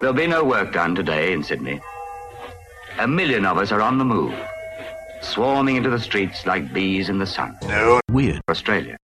There'll be no work done today in Sydney. A million of us are on the move, swarming into the streets like bees in the sun. No. Weird. Australia.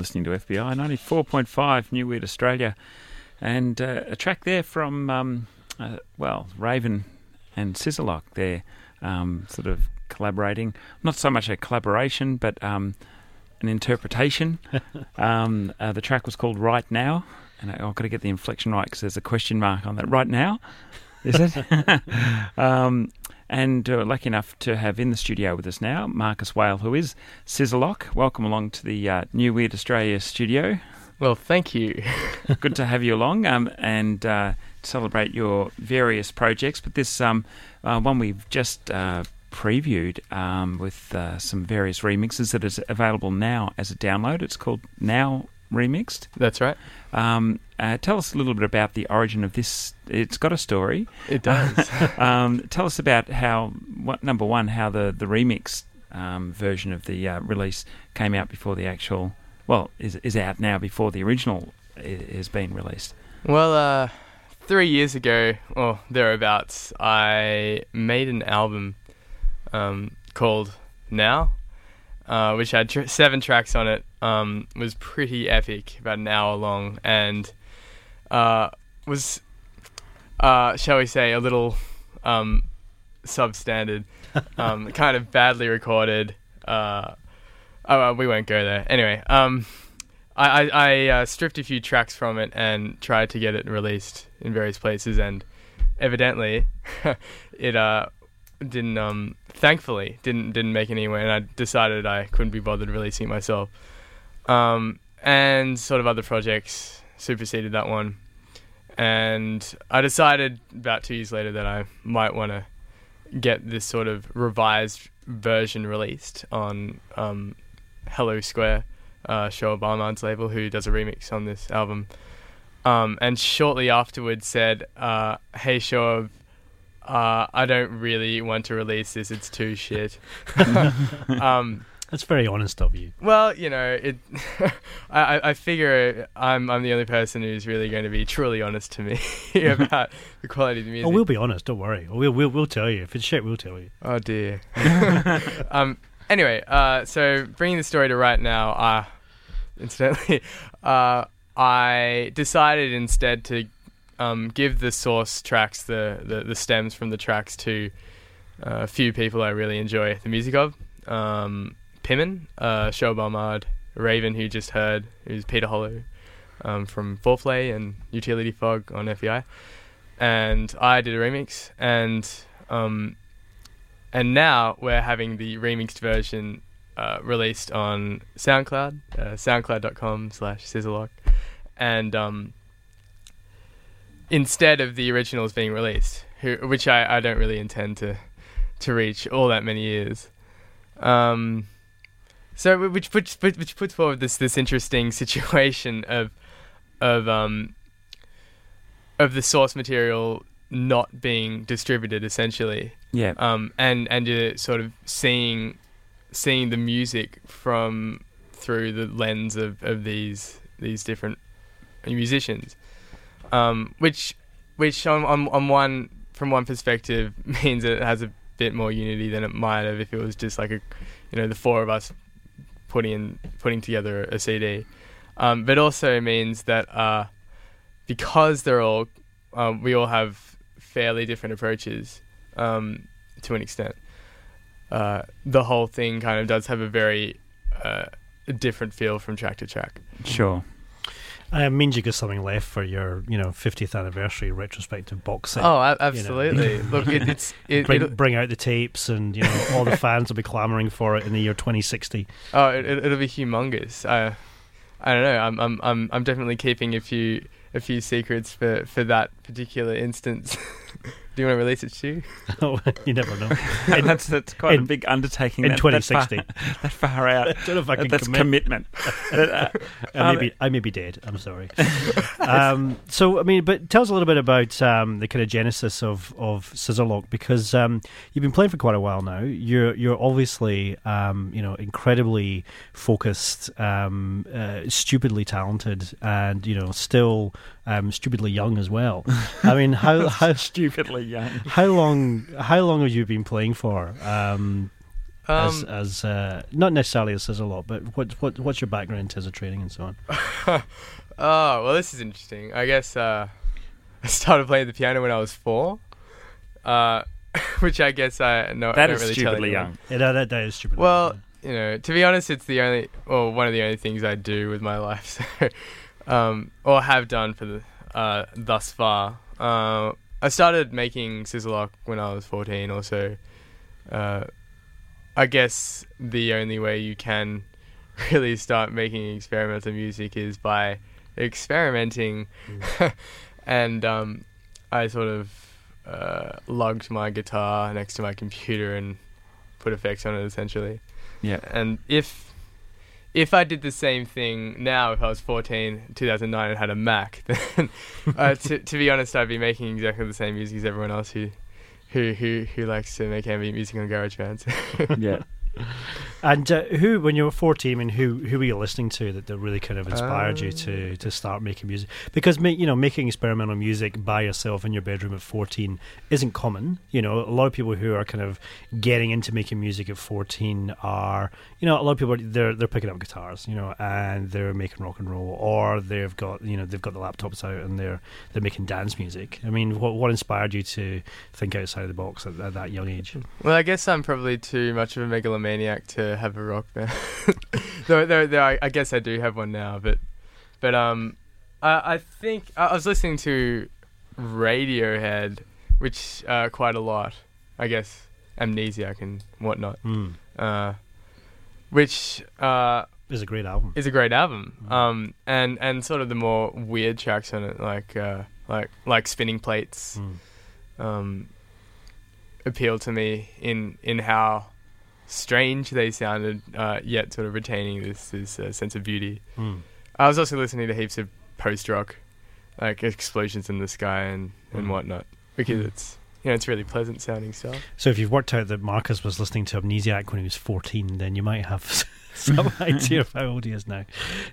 Listening to FBI 94.5 New Weird Australia. And uh, a track there from, um, uh, well, Raven and Scissorlock there, um, sort of collaborating. Not so much a collaboration, but um, an interpretation. um, uh, the track was called Right Now. And I, I've got to get the inflection right because there's a question mark on that. Right now? Is it? and uh, lucky enough to have in the studio with us now Marcus Whale, who is Scissorlock. Welcome along to the uh, New Weird Australia studio. Well, thank you. Good to have you along um, and uh, celebrate your various projects. But this um, uh, one we've just uh, previewed um, with uh, some various remixes that is available now as a download. It's called Now Remixed. That's right. Um, uh, tell us a little bit about the origin of this. It's got a story. It does. um, tell us about how, what, number one, how the the remix um, version of the uh, release came out before the actual. Well, is is out now before the original has been released. well, uh, three years ago, or thereabouts, I made an album um, called Now, uh, which had tr- seven tracks on it. Um, was pretty epic, about an hour long, and uh, was, uh, shall we say, a little um, substandard, um, kind of badly recorded. Uh, oh, we won't go there. Anyway, um, I, I, I uh, stripped a few tracks from it and tried to get it released in various places, and evidently, it uh, didn't. Um, thankfully, didn't didn't make it anywhere, and I decided I couldn't be bothered releasing it myself. Um, and sort of other projects superseded that one, and I decided about two years later that I might want to get this sort of revised version released on um, Hello Square, uh, Shoeb Ahmad's label, who does a remix on this album. Um, and shortly afterwards said, uh, "Hey Shoeb, uh, I don't really want to release this. It's too shit." um, That's very honest of you. well, you know, it. I, I- figure I'm I'm the only person who's really going to be truly honest to me about the quality of the music. Oh, we'll be honest. Don't worry. We'll we'll we'll tell you if it's shit. We'll tell you. Oh dear. um. Anyway, uh, so bringing the story to right now, uh, incidentally, uh, I decided instead to um, give the source tracks, the, the, the stems from the tracks, to uh, a few people I really enjoy the music of. Um, Pimmon, uh, Shoeb Raven, who just heard, who's Peter Hollo um, from Fourplay and Utility Fog on FBi. And I did a remix, and um, and now we're having the remixed version uh, released on SoundCloud, uh, soundcloud.com slash scissorlock, and um, instead of the originals being released, who, which I, I don't really intend to to reach all that many years. Um, so which puts which puts forward this this interesting situation of of um of the source material not being distributed essentially Yeah. um, and and you're sort of seeing seeing the music from through the lens of, of these these different musicians, um, which which on, on on one from one perspective means that it has a bit more unity than it might have if it was just like a you know the four of us putting in, putting together a CD, um, but also means that uh, because they're all um, we all have fairly different approaches um, to an extent. Uh, the whole thing kind of does have a very uh, different feel from track to track. Sure. Uh, it means you got something left for your, you know, 50th anniversary retrospective box set. Oh, absolutely! Look, it, it's it, bring, bring out the tapes, and you know all the fans will be clamoring for it in the year 2060. oh, it, it'll be humongous. I, I don't know. I'm I'm I'm I'm definitely keeping a few a few secrets for for that particular instance. Do you want to release it too? Oh, you never know. that's that's quite a big undertaking. in that, that far- 2060. That far out. I don't know if I can That's commit. commitment. I may, be, I may be dead. I'm sorry. um, so, I mean, but tell us a little bit about um, the kind of genesis of of Scissorlock because um, you've been playing for quite a while now. You're you're obviously um, you know incredibly focused, um, uh, stupidly talented, and you know still um, stupidly young as well. I mean, how how stupidly young. how long how long have you been playing for? Um, as Um, as uh, not necessarily as a Lot, but what what what's your background in terms of training and so on? oh well, this is interesting. I guess uh, I started playing the piano when I was four, uh, which I guess I no That I don't is really stupidly anyone. young. Yeah, that, that, that is stupid. Well, you know, to be honest, it's the only, or one of the only things I do with my life, so, um, or have done for the uh, thus far. Uh, I started making Scissorlock when I was 14. Also, uh, I guess the only way you can really start making experimental music is by experimenting, and um, I sort of uh, lugged my guitar next to my computer and put effects on it essentially. Yeah. And if if I did the same thing now, if I was 14, 2009, and had a Mac, then uh, to to be honest, I'd be making exactly the same music as everyone else who who who, who likes to make ambient music on GarageBand. Yeah. And uh, who, when you were 14, I mean, who who were you listening to that, that really kind of inspired you to, Um, to start making music? Because ma- you know, making experimental music by yourself in your bedroom at 14 isn't common. You know, a lot of people who are kind of getting into making music at 14 are, you know, a lot of people they're they're picking up guitars, you know, and they're making rock and roll, or they've got you know they've got the laptops out and they're they're making dance music. I mean, what what inspired you to think outside of the box at, at that young age? well, I guess I'm probably too much of a megalomaniac to have a rock band. though, though, though I, I guess I do have one now, but but um, I, I think I, was listening to Radiohead, which uh, quite a lot. I guess Amnesiac and whatnot. Mm. Uh, which uh, It's a great album. is a great album. Mhm. Um, and and sort of the more weird tracks on it, like uh, like like spinning plates, Mm. um, appeal to me in in how strange they sounded, uh, yet sort of retaining this this uh, sense of beauty. Mm. I was also listening to heaps of post rock, like explosions in the sky and and Mhm. whatnot, because Mhm. it's you know it's really pleasant sounding stuff. So if you've worked out that Marcus was listening to Amnesiac when he was 14, then you might have some idea of how old he is now.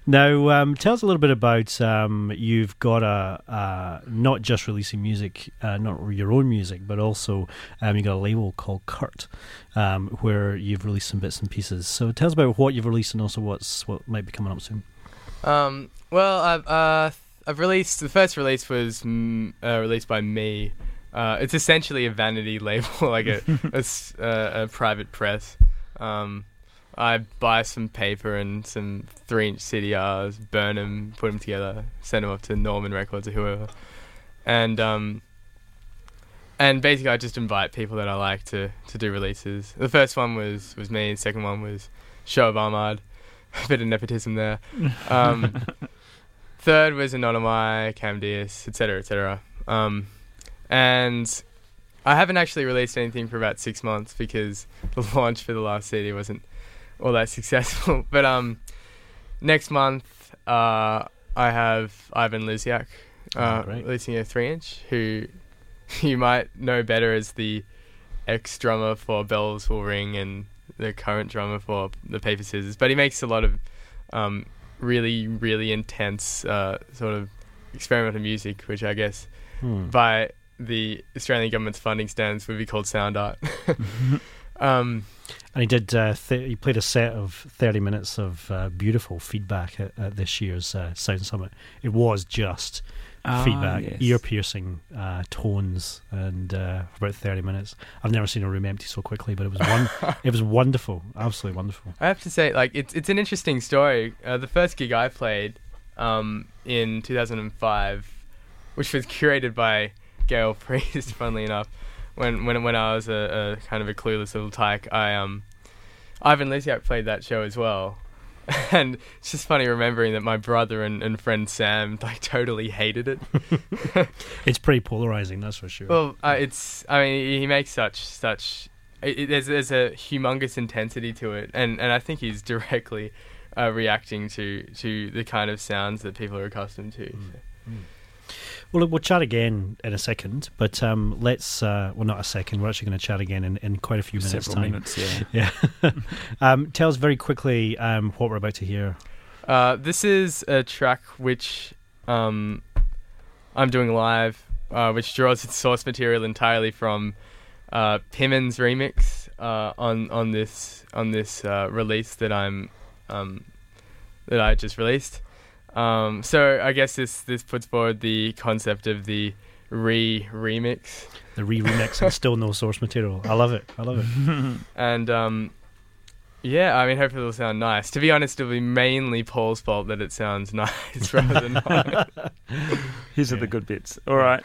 Now, um, tell us a little bit about um, you've got a uh, not just releasing music, uh, not your own music, but also um, you got a label called Kurt, um, where you've released some bits and pieces. So tell us about what you've released and also what's what might be coming up soon. Um, well, I've uh, I've released the first release was uh, released by me. Uh, it's essentially a vanity label, like a a, uh, a private press. Um, I buy some paper and some three-inch CDRs, burn them, put them together, send them off to Norman Records or whoever, and um, and basically I just invite people that I like to, to do releases. The first one was was me. The second one was Shoeb Ahmad. A bit of nepotism there. Um, third was Anonymai, Cam Diaz, etc., etc. Um, and I haven't actually released anything for about six months because the launch for the last CD wasn't all that successful. But um, next month, uh, I have Ivan Liziak uh, Oh, releasing a three-inch, who you might know better as the ex-drummer for Bells Will Ring and the current drummer for the Paper Scissors. But he makes a lot of um, really, really intense uh, sort of experimental music, which I guess Hmm. by the Australian government's funding standards would be called sound art. um, And he did. Uh, th- he played a set of thirty minutes of uh, beautiful feedback at, at this year's uh, Sound Summit. It was just Ah, feedback, yes. ear piercing uh, tones, and uh, for about thirty minutes. I've never seen a room empty so quickly, but it was one. it was wonderful, absolutely wonderful. I have to say, like, it's it's an interesting story. Uh, the first gig I played um, in 2005, which was curated by Gail Priest, funnily enough, when when when I was a, a kind of a clueless little tyke, I um, Ivan Lisiak played that show as well. And it's just funny remembering that my brother and, and friend Sam like totally hated it. It's pretty polarizing, that's for sure. Well, uh, it's. I mean, he makes such such. It, it, there's there's a humongous intensity to it, and, and I think he's directly uh, reacting to to the kind of sounds that people are accustomed to. Mm. Well, look, we'll chat again in a second, but um, let's. Uh, well, not a second. We're actually going to chat again in, in quite a few minutes' Several time. minutes, yeah. Yeah. um, tell us very quickly um, what we're about to hear. Uh, this is a track which um, I'm doing live, uh, which draws its source material entirely from uh, Pimmon's remix uh, on on this on this uh, release that I'm um, that I just released. Um, so I guess this this puts forward the concept of the re remix, The re remix and still no source material. I love it. I love it. and um, yeah, I mean, hopefully it'll sound nice. To be honest, it'll be mainly Paul's fault that it sounds nice rather than mine. These are the good bits. All right.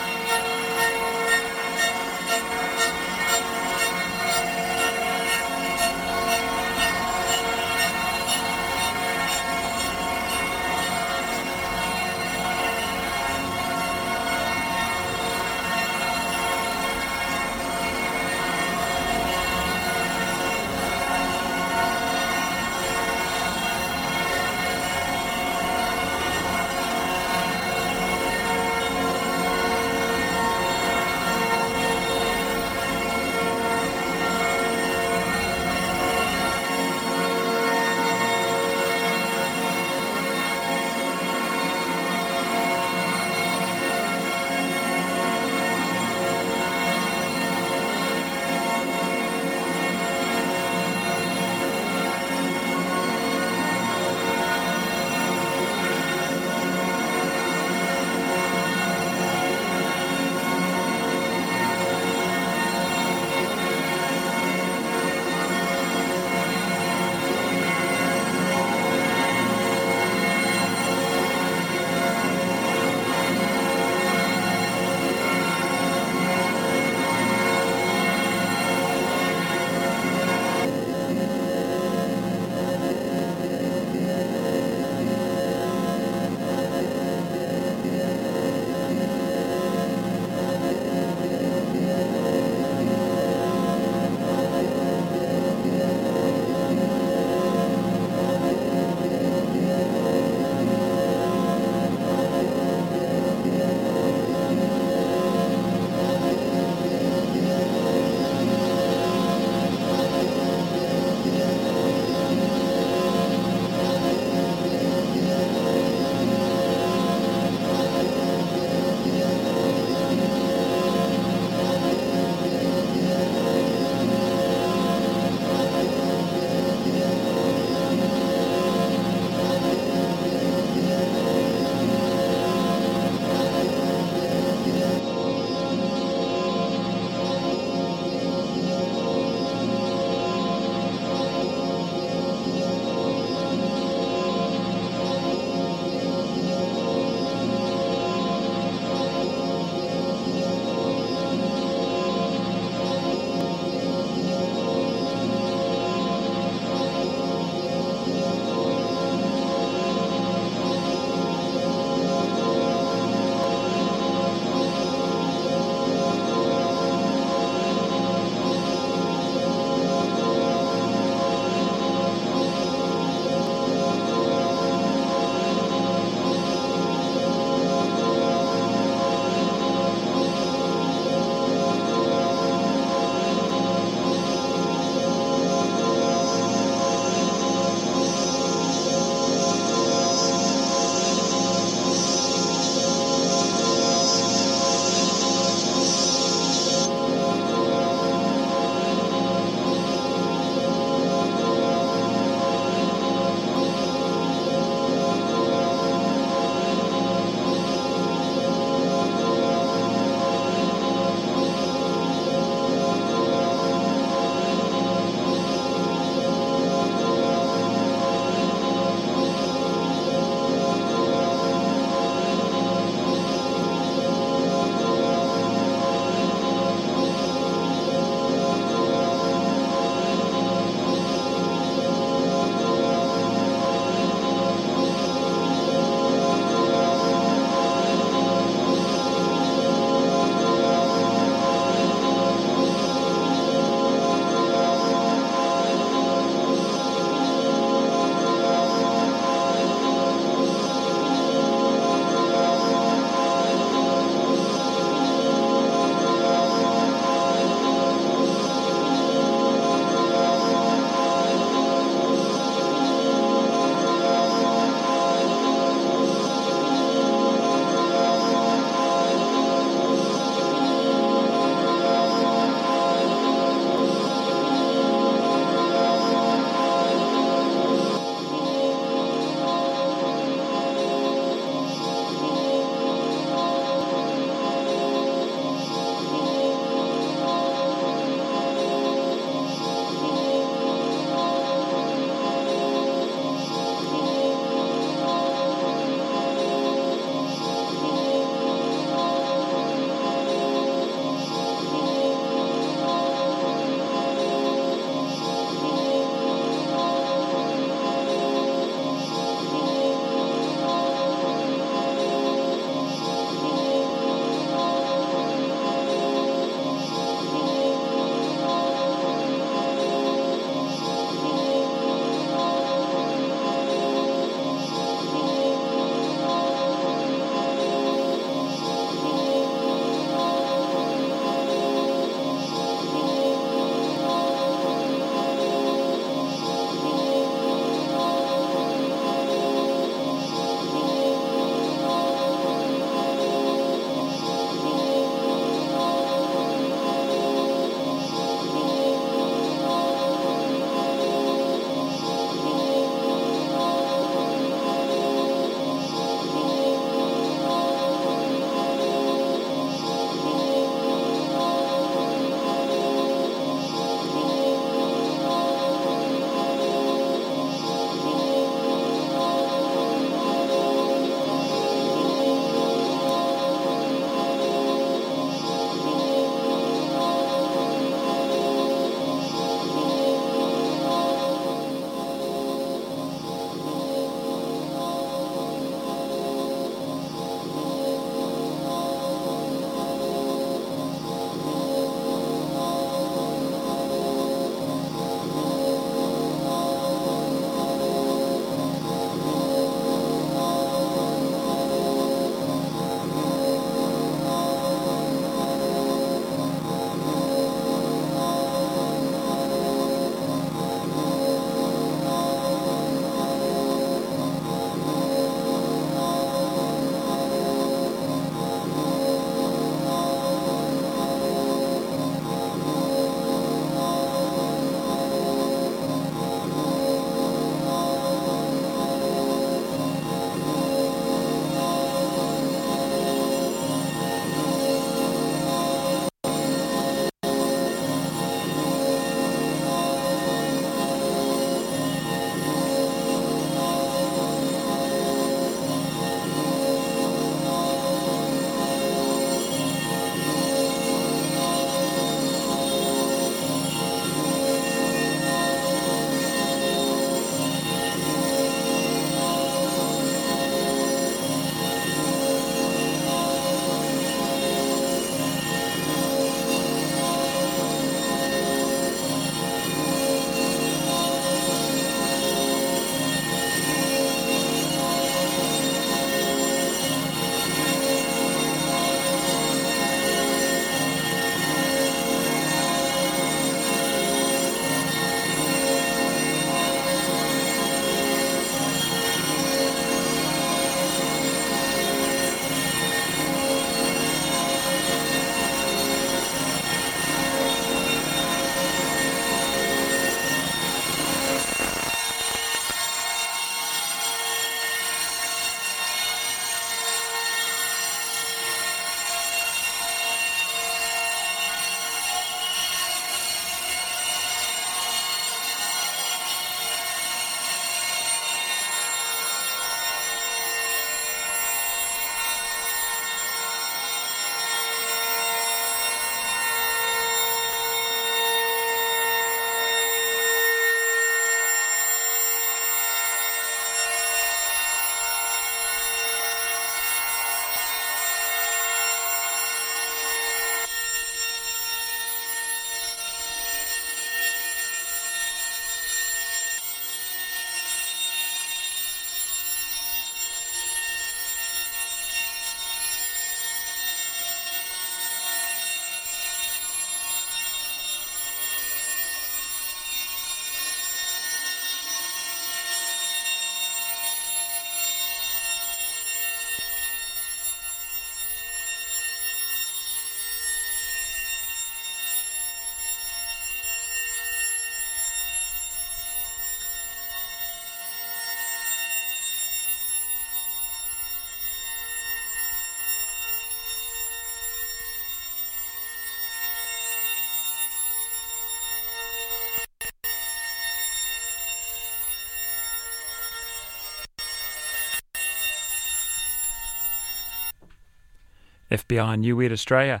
FBi New Weird Australia,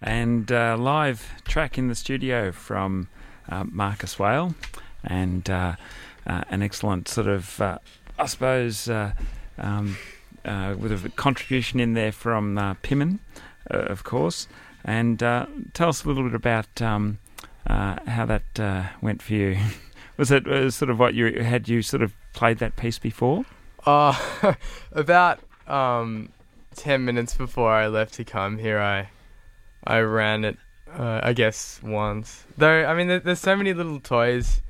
and uh, live track in the studio from uh, Marcus Whale, and uh, uh, an excellent sort of, uh, I suppose, uh, um, with a contribution in there from uh, Pimmon, of course. And tell us a little bit about um, how that went for you. Was it sort of what you had you sort of played that piece before? Uh, about um, ten minutes before I left to come here, I I ran it. Uh, I guess once. Though I mean, there, there's so many little toys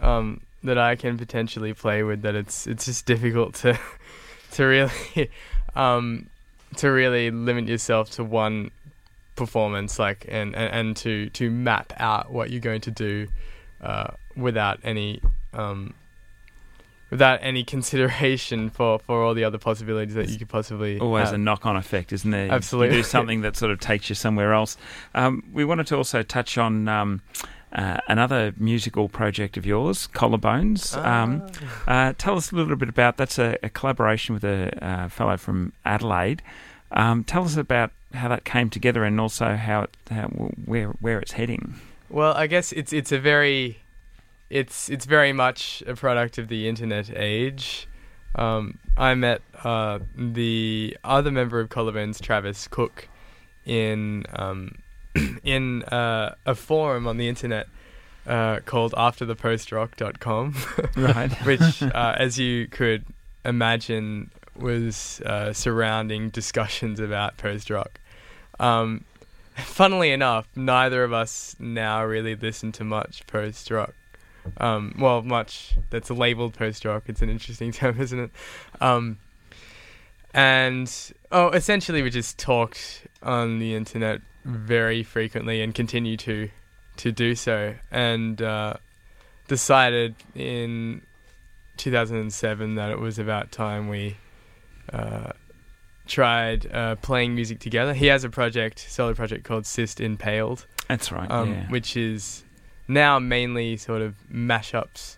um, that I can potentially play with that it's it's just difficult to to really um, to really limit yourself to one performance, like and, and, and to to map out what you're going to do uh, without any um, without any consideration for, for all the other possibilities that you could possibly Always have. a knock-on effect, isn't there? Absolutely. You do something that sort of takes you somewhere else. Um, we wanted to also touch on um, uh, another musical project of yours, Collarbones. Um, Ah. uh, tell us a little bit about that's a, a collaboration with a uh, fellow from Adelaide. Um, tell us about how that came together and also how it, how, where where it's heading. Well, I guess it's it's a very it's it's very much a product of the internet age. Um, I met uh, the other member of Collarbones, Travis Cook, in um, in uh, a forum on the internet uh, called AfterThePostRock.com, Right. which, uh, as you could imagine, was uh, surrounding discussions about post rock. Um, funnily enough, neither of us now really listen to much post rock. Um, well, much that's labeled post rock. It's an interesting term, isn't it? Um, and oh, essentially, we just talked on the internet very frequently and continue to to do so, and uh, decided in 2007 that it was about time we uh, tried uh, playing music together. He has a project, solo project called Cyst Impaled, That's right. um, yeah. which is now mainly sort of mashups,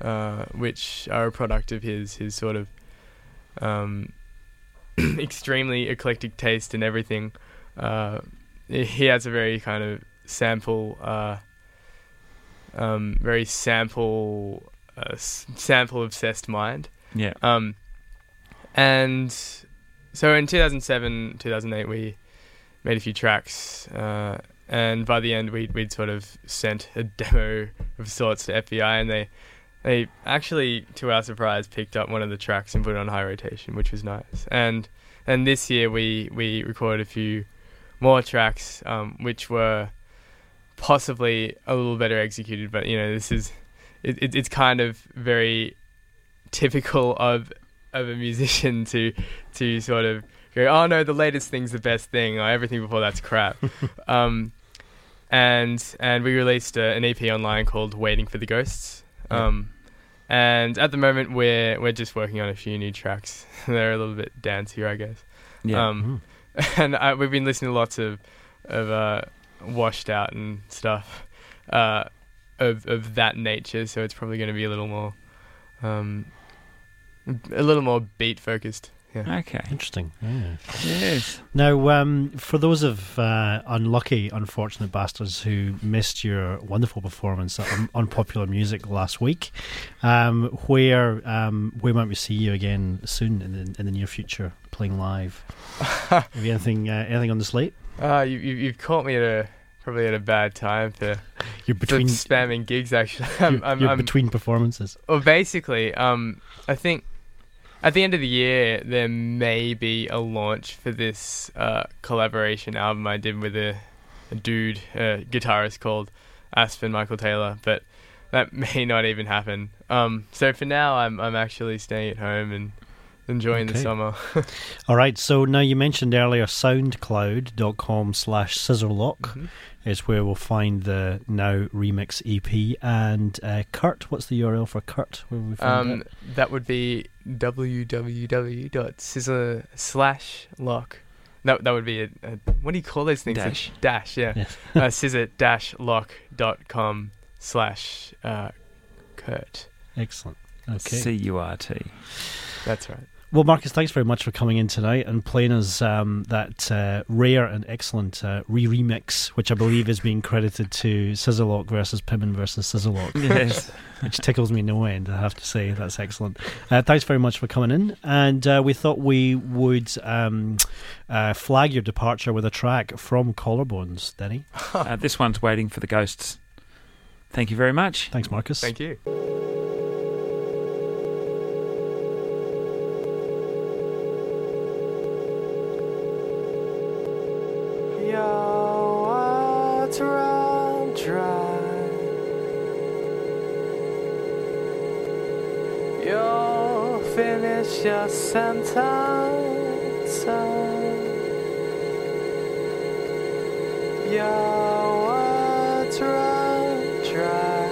uh, which are a product of his his sort of um, extremely eclectic taste in everything. Uh, he has a very kind of sample, uh, um, very sample, uh, sample obsessed mind. yeah. Um, and so in 2007, 2008, we made a few tracks, uh, and by the end, we'd, we'd sort of sent a demo of sorts to FBi, and they they actually, to our surprise, picked up one of the tracks and put it on high rotation, which was nice. And and this year, we we recorded a few more tracks, um, which were possibly a little better executed, but you know, this is it, it, it's kind of very typical of of a musician to to sort of go, oh no, the latest thing's the best thing, or everything before that's crap. um, and and we released a, an EP online called Waiting for the Ghosts. Um, and at the moment, we're we're just working on a few new tracks. They're a little bit dancier, I guess. yeah. Um, and I, we've been listening to lots of of uh, washed out and stuff uh, of of that nature. So it's probably going to be a little more um, a little more beat focused. Yeah. okay. Interesting. Yeah. Yes. Now, um, for those of uh, unlucky, unfortunate bastards who missed your wonderful performance at Un- Unpopular Music last week, um, where um, where might we see you again soon in the, in the near future playing live? Have you anything uh, anything on the slate? Uh, you, you you've caught me at a probably at a bad time for, You're between for spamming gigs. Actually, I'm, you're, I'm, you're I'm between performances. Well, basically, um, I think at the end of the year there may be a launch for this uh, collaboration album I did with a, a dude, a guitarist called Aspen Michael Taylor, but that may not even happen. Um, so for now, I'm I'm actually staying at home and enjoying the summer. All right. So now you mentioned earlier SoundCloud.com slash Scissorlock Mhm. is where we'll find the now remix EP. And uh, Curt, what's the URL for Curt? Where we find Um, that would be www.scissor slash lock. That that would be a, a what do you call those things? A Dash. dash, yeah. Yes. uh, scissor dash lock dot com slash uh, Curt. Excellent. Okay. C U R T. That's right. Well, Marcus, thanks very much for coming in tonight and playing us um, that uh, rare and excellent uh, re remix, which I believe is being credited to Scissorlock versus Pimmon versus Scissorlock. Yes. which tickles me no end, I have to say. That's excellent. Uh, thanks very much for coming in. And uh, we thought we would um, uh, flag your departure with a track from Collarbones, Denny. uh, this one's waiting for the ghosts. Thank you very much. Thanks, Marcus. Thank you. Finish your sentence. Your words run dry.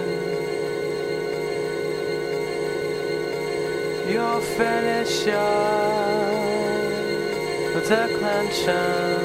You'll finish your declension.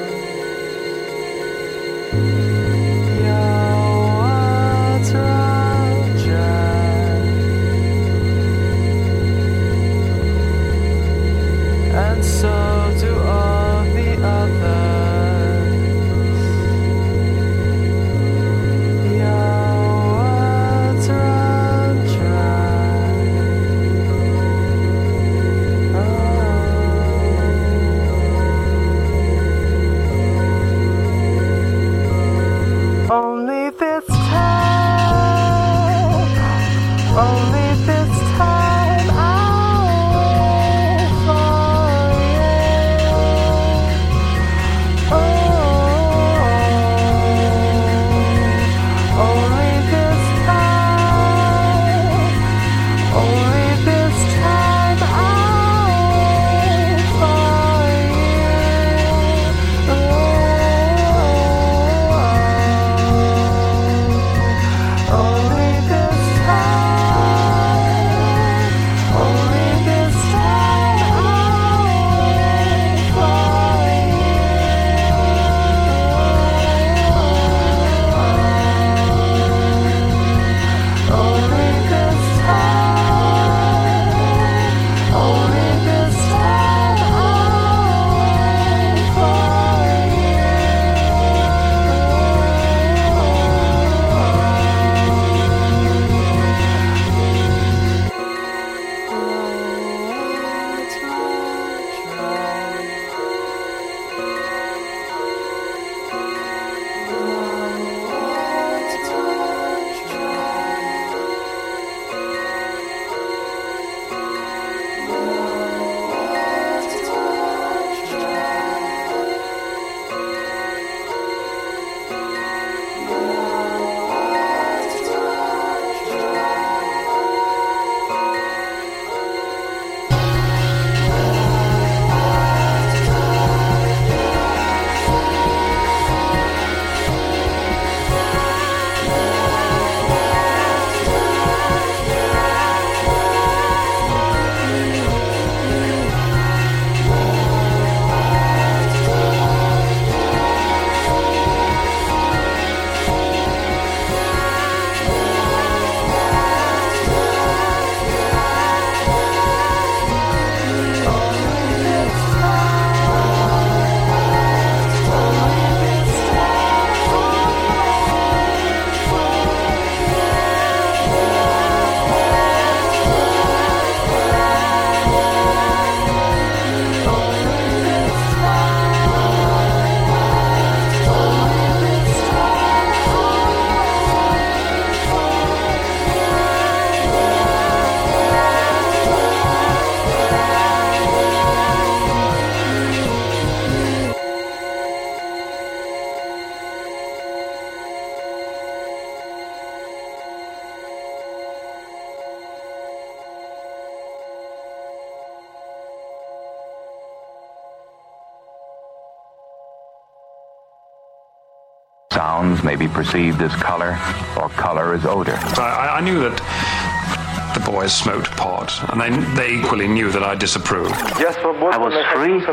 Perceived as color, or color as odor. I, I knew that the boys smoked pot, and they, they equally knew that I disapproved. I was free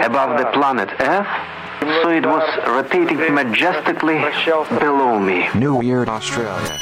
above the planet Earth, so it was rotating majestically below me. New Year in Australia.